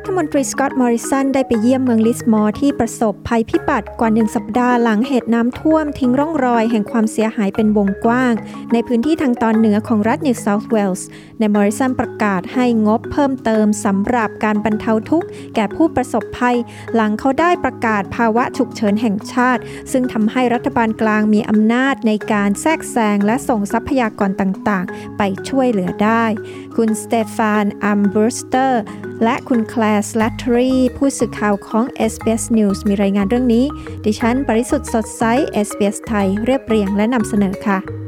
รัฐมนตรีสกอตต์มอริสันได้ไปเยี่ยมเมืองลิสมอร์ที่ประสบภัยพิบัติกว่าหนึ่งสัปดาห์หลังเหตุน้ำท่วมทิ้งร่องรอยแห่งความเสียหายเป็นวงกว้าง ในพื้นที่ทางตอนเหนือของรัฐนิวเซาท์เวลส์นายมอริสันประกาศให้งบเพิ่มเติมสำหรับการบรรเทาทุกข์แก่ผู้ประสบภัย หลังเขาได้ประกาศภาวะฉุกเฉินแห่งชาติ ซึ่งทำให้รัฐบาลกลางมีอำนาจในการแทรกแซงและส่งทรัพยากรต่างๆ ไปช่วยเหลือได้ คุณสเตฟาน อัมเบอร์สเตอร์ และคุณแคลร์สลัตทรีผู้สื่อข่าวของ SBS News มีรายงานเรื่องนี้ ดิฉัน ปริสุทธ์สดใส SBS ไทย เรียบเรียงและนำเสนอค่ะ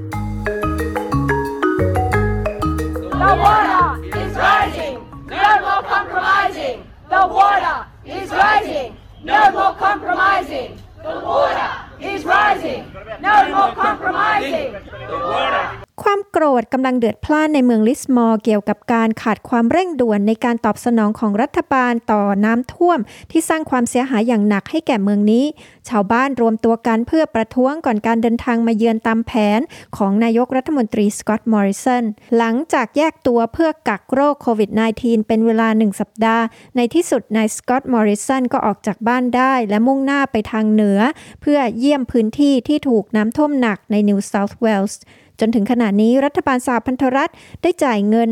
ความโกรธกำลังเดือดพล่านในเมืองลิสมอร์เกี่ยวกับการขาดความเร่งด่วนในการตอบสนองของรัฐบาลต่อน้ำท่วม ที่สร้างความเสียหายอย่างหนักให้แก่เมืองนี้ ชาวบ้านรวมตัวกันเพื่อประท้วงก่อนการเดินทางมาเยือนตามแผนของนายกรัฐมนตรีสกอตต์มอริสันหลังจากแยกตัวเพื่อกักโรคโควิด -19 เป็นเวลาหนึ่งสัปดาห์ ในที่สุดนายสกอตต์มอริสันก็ออกจากบ้านได้และมุ่งหน้าไปทางเหนือ เพื่อเยี่ยมพื้นที่ที่ถูกน้ำท่วมหนักในนิวเซาท์เวลส์ จนถึงขณะนี้รัฐบาลสหพันธรัฐได้จ่ายเงิน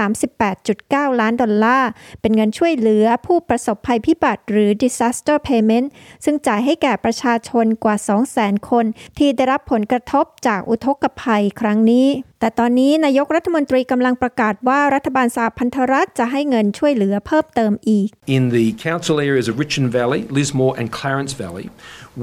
238.9 ล้านดอลลาร์ เป็นเงินช่วยเหลือผู้ประสบภัยพิบัติหรือ disaster payment ซึ่งจ่ายให้แก่ประชาชนกว่า 200,000 คน ที่ได้รับผลกระทบจากอุทกภัยครั้งนี้ แต่ตอนนี้นายกรัฐมนตรีกำลังประกาศว่ารัฐบาลสหพันธรัฐจะให้เงินช่วยเหลือเพิ่มเติมอีก In the council areas of Richmond Valley, Lismore and Clarence Valley,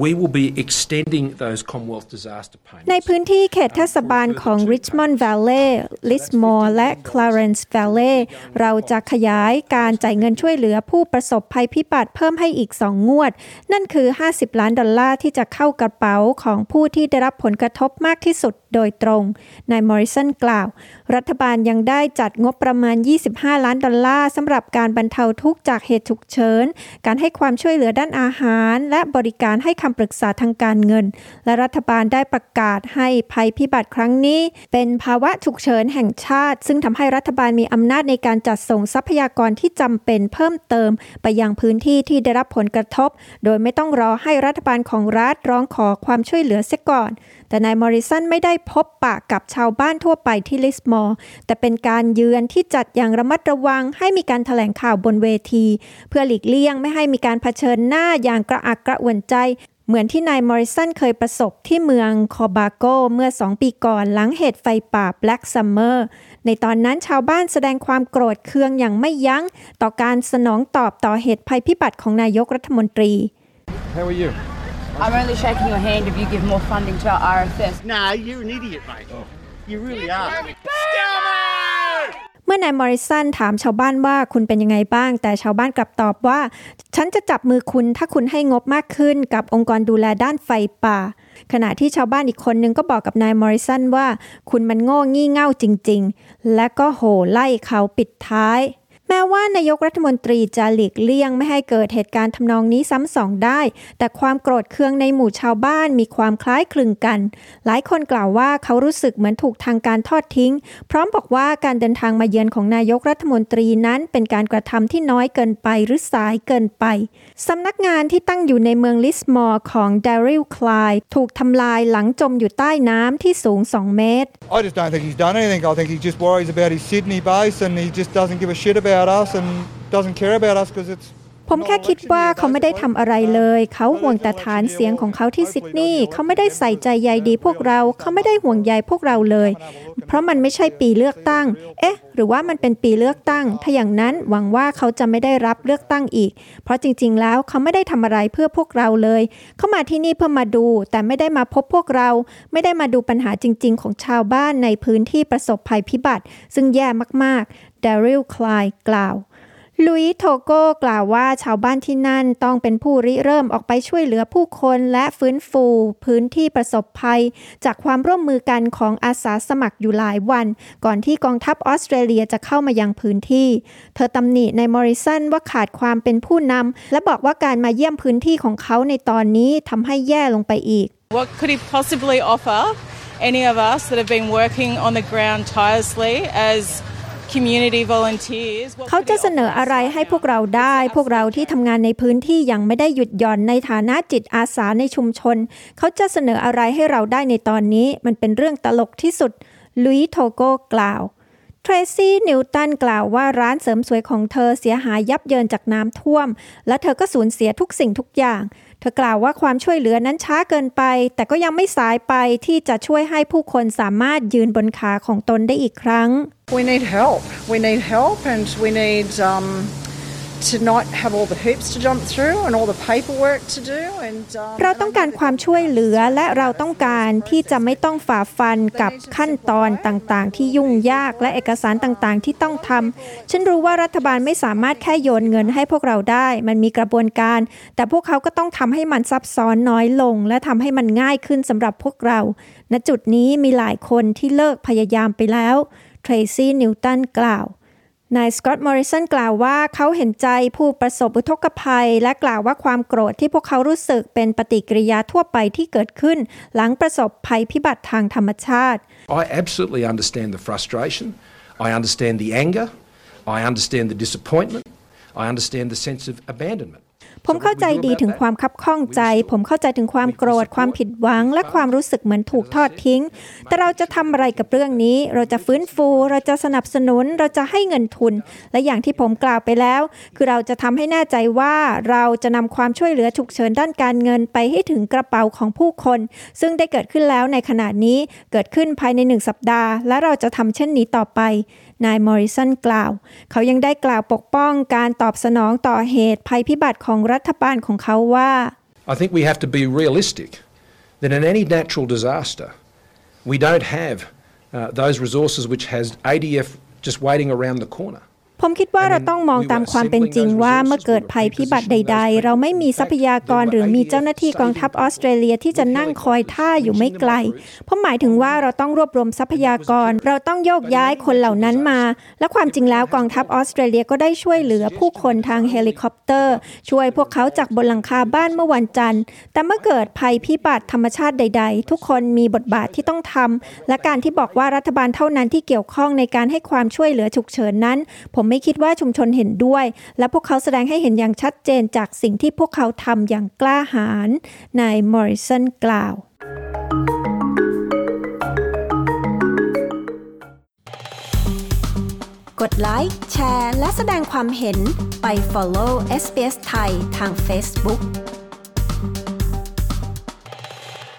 we will be extending those Commonwealth disaster payments. ในพื้นที่เขตเทศบาลของ Richmond Valley, Lismore และ Clarence Valley เราจะขยายการจ่ายเงินช่วยเหลือผู้ประสบภัยพิบัติเพิ่มให้อีก 2 งวด นั่นคือ 50 ล้านดอลลาร์ที่จะเข้ากระเป๋าของผู้ที่ได้รับผลกระทบมากที่สุดโดยตรง นายมอริสันกล่าว รัฐบาลยังได้จัดงบประมาณ 25 ล้านดอลลาร์สำหรับการบรรเทาทุกข์จากเหตุฉุกเฉิน การให้ความช่วยเหลือด้านอาหาร และบริการให้คำปรึกษาทางการเงิน และรัฐบาลได้ประกาศให้ภัยพิบัติครั้งนี้ เป็นภาวะฉุกเฉินแห่งชาติ ซึ่งทำให้รัฐบาลมีอำนาจในการจัดส่งทรัพยากรที่จำเป็นเพิ่มเติม ไปยังพื้นที่ที่ได้รับผลกระทบ โดยไม่ต้องรอให้รัฐบาลของรัฐร้องขอความช่วยเหลือเสียก่อน แต่นายมอริสันไม่ได้พบปะกับชาวบ้านทั่วไปที่ลิสมอร์แต่เป็นการเยือนที่จัดอย่างระมัดระวังให้มีการถแถลงข่าวบนเวที เพื่อหลีกเลี่ยงไม่ให้มีการเผชิญหน้าอย่างกระอักกระอ่วนใจ เหมือนที่นายมอริสันเคยประสบที่เมืองคอบาโกเมื่อ2ปีก่อนหลังเหตุไฟป่า Black Summer ในตอนนั้นชาวบ้านแสดงความโกรธเคืองอย่างไม่ยั้ง ต่อการสนองตอบต่อเหตุภัยพิบัติของนายกรัฐมนตรี How are you? I'm only shaking your hand if you give more funding to our RFS. Nah, you're an idiot, mate. You really are. เมื่อนายมอริสันถามชาวบ้านว่าคุณเป็นยังไงบ้าง แต่ชาวบ้านกลับตอบว่า ฉันจะจับมือคุณถ้าคุณให้งบมากขึ้นกับองค์กรดูแลด้านไฟป่า ขณะที่ชาวบ้านอีกคนนึงก็บอกกับนายมอริสันว่า คุณมันโง่งี่เง่าจริง ๆ และก็โห่ไล่เขาปิดท้าย แม้ว่านายกรัฐมนตรีจะหลีกเลี่ยงไม่ให้เกิดเหตุการณ์ทำนองนี้ซ้ำสองได้ แต่ความโกรธเคืองในหมู่ชาวบ้านมีความคล้ายคลึงกัน หลายคนกล่าวว่าเขารู้สึกเหมือนถูกทางการทอดทิ้ง พร้อมบอกว่าการเดินทางมาเยือนของนายกรัฐมนตรีนั้นเป็นการกระทำที่น้อยเกินไปหรือสายเกินไปสำนักงานที่ตั้งอยู่ในเมืองลิสมอร์ของดาริลคลายถูกทำลายหลังจมอยู่ใต้น้ำที่สูง 2 เมตร I just don't think he's done anything. I think he just worries about his Sydney base and he just doesn't give a shit about us and doesn't care about us because it's ผมแค่คิดว่าเขาไม่ได้ทำอะไรเลย เขาห่วงแต่ฐานเสียงของเขาที่ซิดนีย์เขาไม่ได้ใส่ใจใยดีพวกเรา เขาไม่ได้ห่วงใยพวกเราเลย เพราะมันไม่ใช่ปีเลือกตั้ง เอ๊ะ หรือว่ามันเป็นปีเลือกตั้ง ถ้าอย่างนั้นหวังว่าเขาจะไม่ได้รับเลือกตั้งอีก เพราะจริงๆ แล้วเขาไม่ได้ทำอะไรเพื่อพวกเราเลย เขามาที่นี่เพื่อมาดู แต่ไม่ได้มาพบพวกเรา ไม่ได้มาดูปัญหาจริง ๆ ของชาวบ้านในพื้นที่ประสบภัยพิบัติ ซึ่งแย่มากๆ ดาริลคลายกล่าวลุยโทโกกล่าวว่าชาวบ้านที่นั่นต้องเป็นผู้ริเริ่มออกไปช่วยเหลือผู้คนและฟื้นฟู พื้นที่ประสบภัย จากความร่วมมือกันของอาสาสมัครอยู่หลายวัน ก่อนที่กองทัพออสเตรเลียจะเข้ามายังพื้นที่ เธอตำหนิในมอริสันว่าขาดความเป็นผู้นำและบอกว่าการมาเยี่ยมพื้นที่ของเขาในตอนนี้ทำให้แย่ลงไปอีก What could he possibly offer any of us that have been working on the ground tirelessly as เขาจะเสนออะไรให้พวกเราได้ พวกเราที่ทำงานในพื้นที่ย่างไม่ได้หยุดหย่อนในฐานะจิตอาสาในชุมชน เขาจะเสนออะไรให้เราได้ในตอนนี้ มันเป็นเรื่องตลกที่สุด ลุยโทโกกล่าวเทรซี่นิวตันกล่าวว่าร้านเสริมสวยของเธอเสียหายยับเยินจากน้ำท่วม และเธอก็สูญเสียทุกสิ่งทุกอย่าง เธอกล่าวว่าความช่วยเหลือนั้นช้าเกินไป แต่ก็ยังไม่สายไปที่จะช่วยให้ผู้คนสามารถยืนบนขาของตนได้อีกครั้ง We need help. We need help, and we need um, to not have all the hoops to jump through and all the paperwork to do. And um, เราต้องการความช่วยเหลือและเราต้องการที่จะไม่ต้องฝ่าฟันกับขั้นตอนต่างๆ ที่ยุ่งยากและเอกสารต่างๆ ที่ต้องทำฉันรู้ว่ารัฐบาลไม่สามารถแค่โยนเงินให้พวกเราได้ มันมีกระบวนการ แต่พวกเขาก็ต้องทำให้มันซับซ้อนน้อยลง และทำให้มันง่ายขึ้นสำหรับพวกเรา ณจุดนี้มีหลายคนที่เลิกพยายามไปแล้วเทรซี่นิวตันกล่าว นายสกอตต์มอริสันกล่าวว่าเขาเห็นใจผู้ประสบอุทกภัย และกล่าวว่าความโกรธที่พวกเขารู้สึกเป็นปฏิกิริยาทั่วไปที่เกิดขึ้น หลังประสบภัยพิบัติทางธรรมชาติ I absolutely understand the frustration. I understand the anger. I understand the disappointment. I understand the sense of abandonment. ผมเข้าใจดีถึงความคับข้องใจ ผมเข้าใจถึงความโกรธ ความผิดหวัง และความรู้สึกเหมือนถูกทอดทิ้ง แต่เราจะทำอะไรกับเรื่องนี้ เราจะฟื้นฟู เราจะสนับสนุน เราจะให้เงินทุน และอย่างที่ผมกล่าวไปแล้ว คือเราจะทำให้แน่ใจว่าเราจะนำความช่วยเหลือฉุกเฉินด้านการเงินไปให้ถึงกระเป๋าของผู้คน ซึ่งได้เกิดขึ้นแล้วในขณะนี้ เกิดขึ้นภายในหนึ่งสัปดาห์ และเราจะทำเช่นนี้ต่อไป นายมอริสันกล่าว เขายังได้กล่าวปกป้องการตอบสนองต่อเหตุภัยพิบัติของรัฐบาลของเขาว่า I think we have to be realistic that in any natural disaster, we don't have uh, those resources which has ADF just waiting around the corner. ผมคิดว่าเราต้องมองตามความเป็นจริงว่าเมื่อเกิดภัยพิบัติใด ๆ เราไม่มีทรัพยากรหรือมีเจ้าหน้าที่กองทัพออสเตรเลียที่จะนั่งคอยท่าอยู่ไม่ไกลเพราะหมายถึงว่าเราต้องรวบรวมทรัพยากร เราต้องโยกย้ายคนเหล่านั้นมา และความจริงแล้วกองทัพออสเตรเลียก็ได้ช่วยเหลือผู้คนทางเฮลิคอปเตอร์ ช่วยพวกเขาจากบนหลังคาบ้านเมื่อวันจันทร์ แต่เมื่อเกิดภัยพิบัติธรรมชาติใด ๆ ทุกคนมีบทบาทที่ต้องทำและการที่บอกว่ารัฐบาลเท่านั้นที่เกี่ยวข้องในการให้ความช่วยเหลือฉุกเฉินนั้น ผมไม่คิดว่าชุมชนเห็นด้วย และพวกเขาแสดงให้เห็นอย่างชัดเจนจากสิ่งที่พวกเขาทำอย่างกล้าหาญนายมอริสันกล่าว กดไลค์ แชร์ และแสดงความเห็นไป follow SBS ไทยทาง Facebook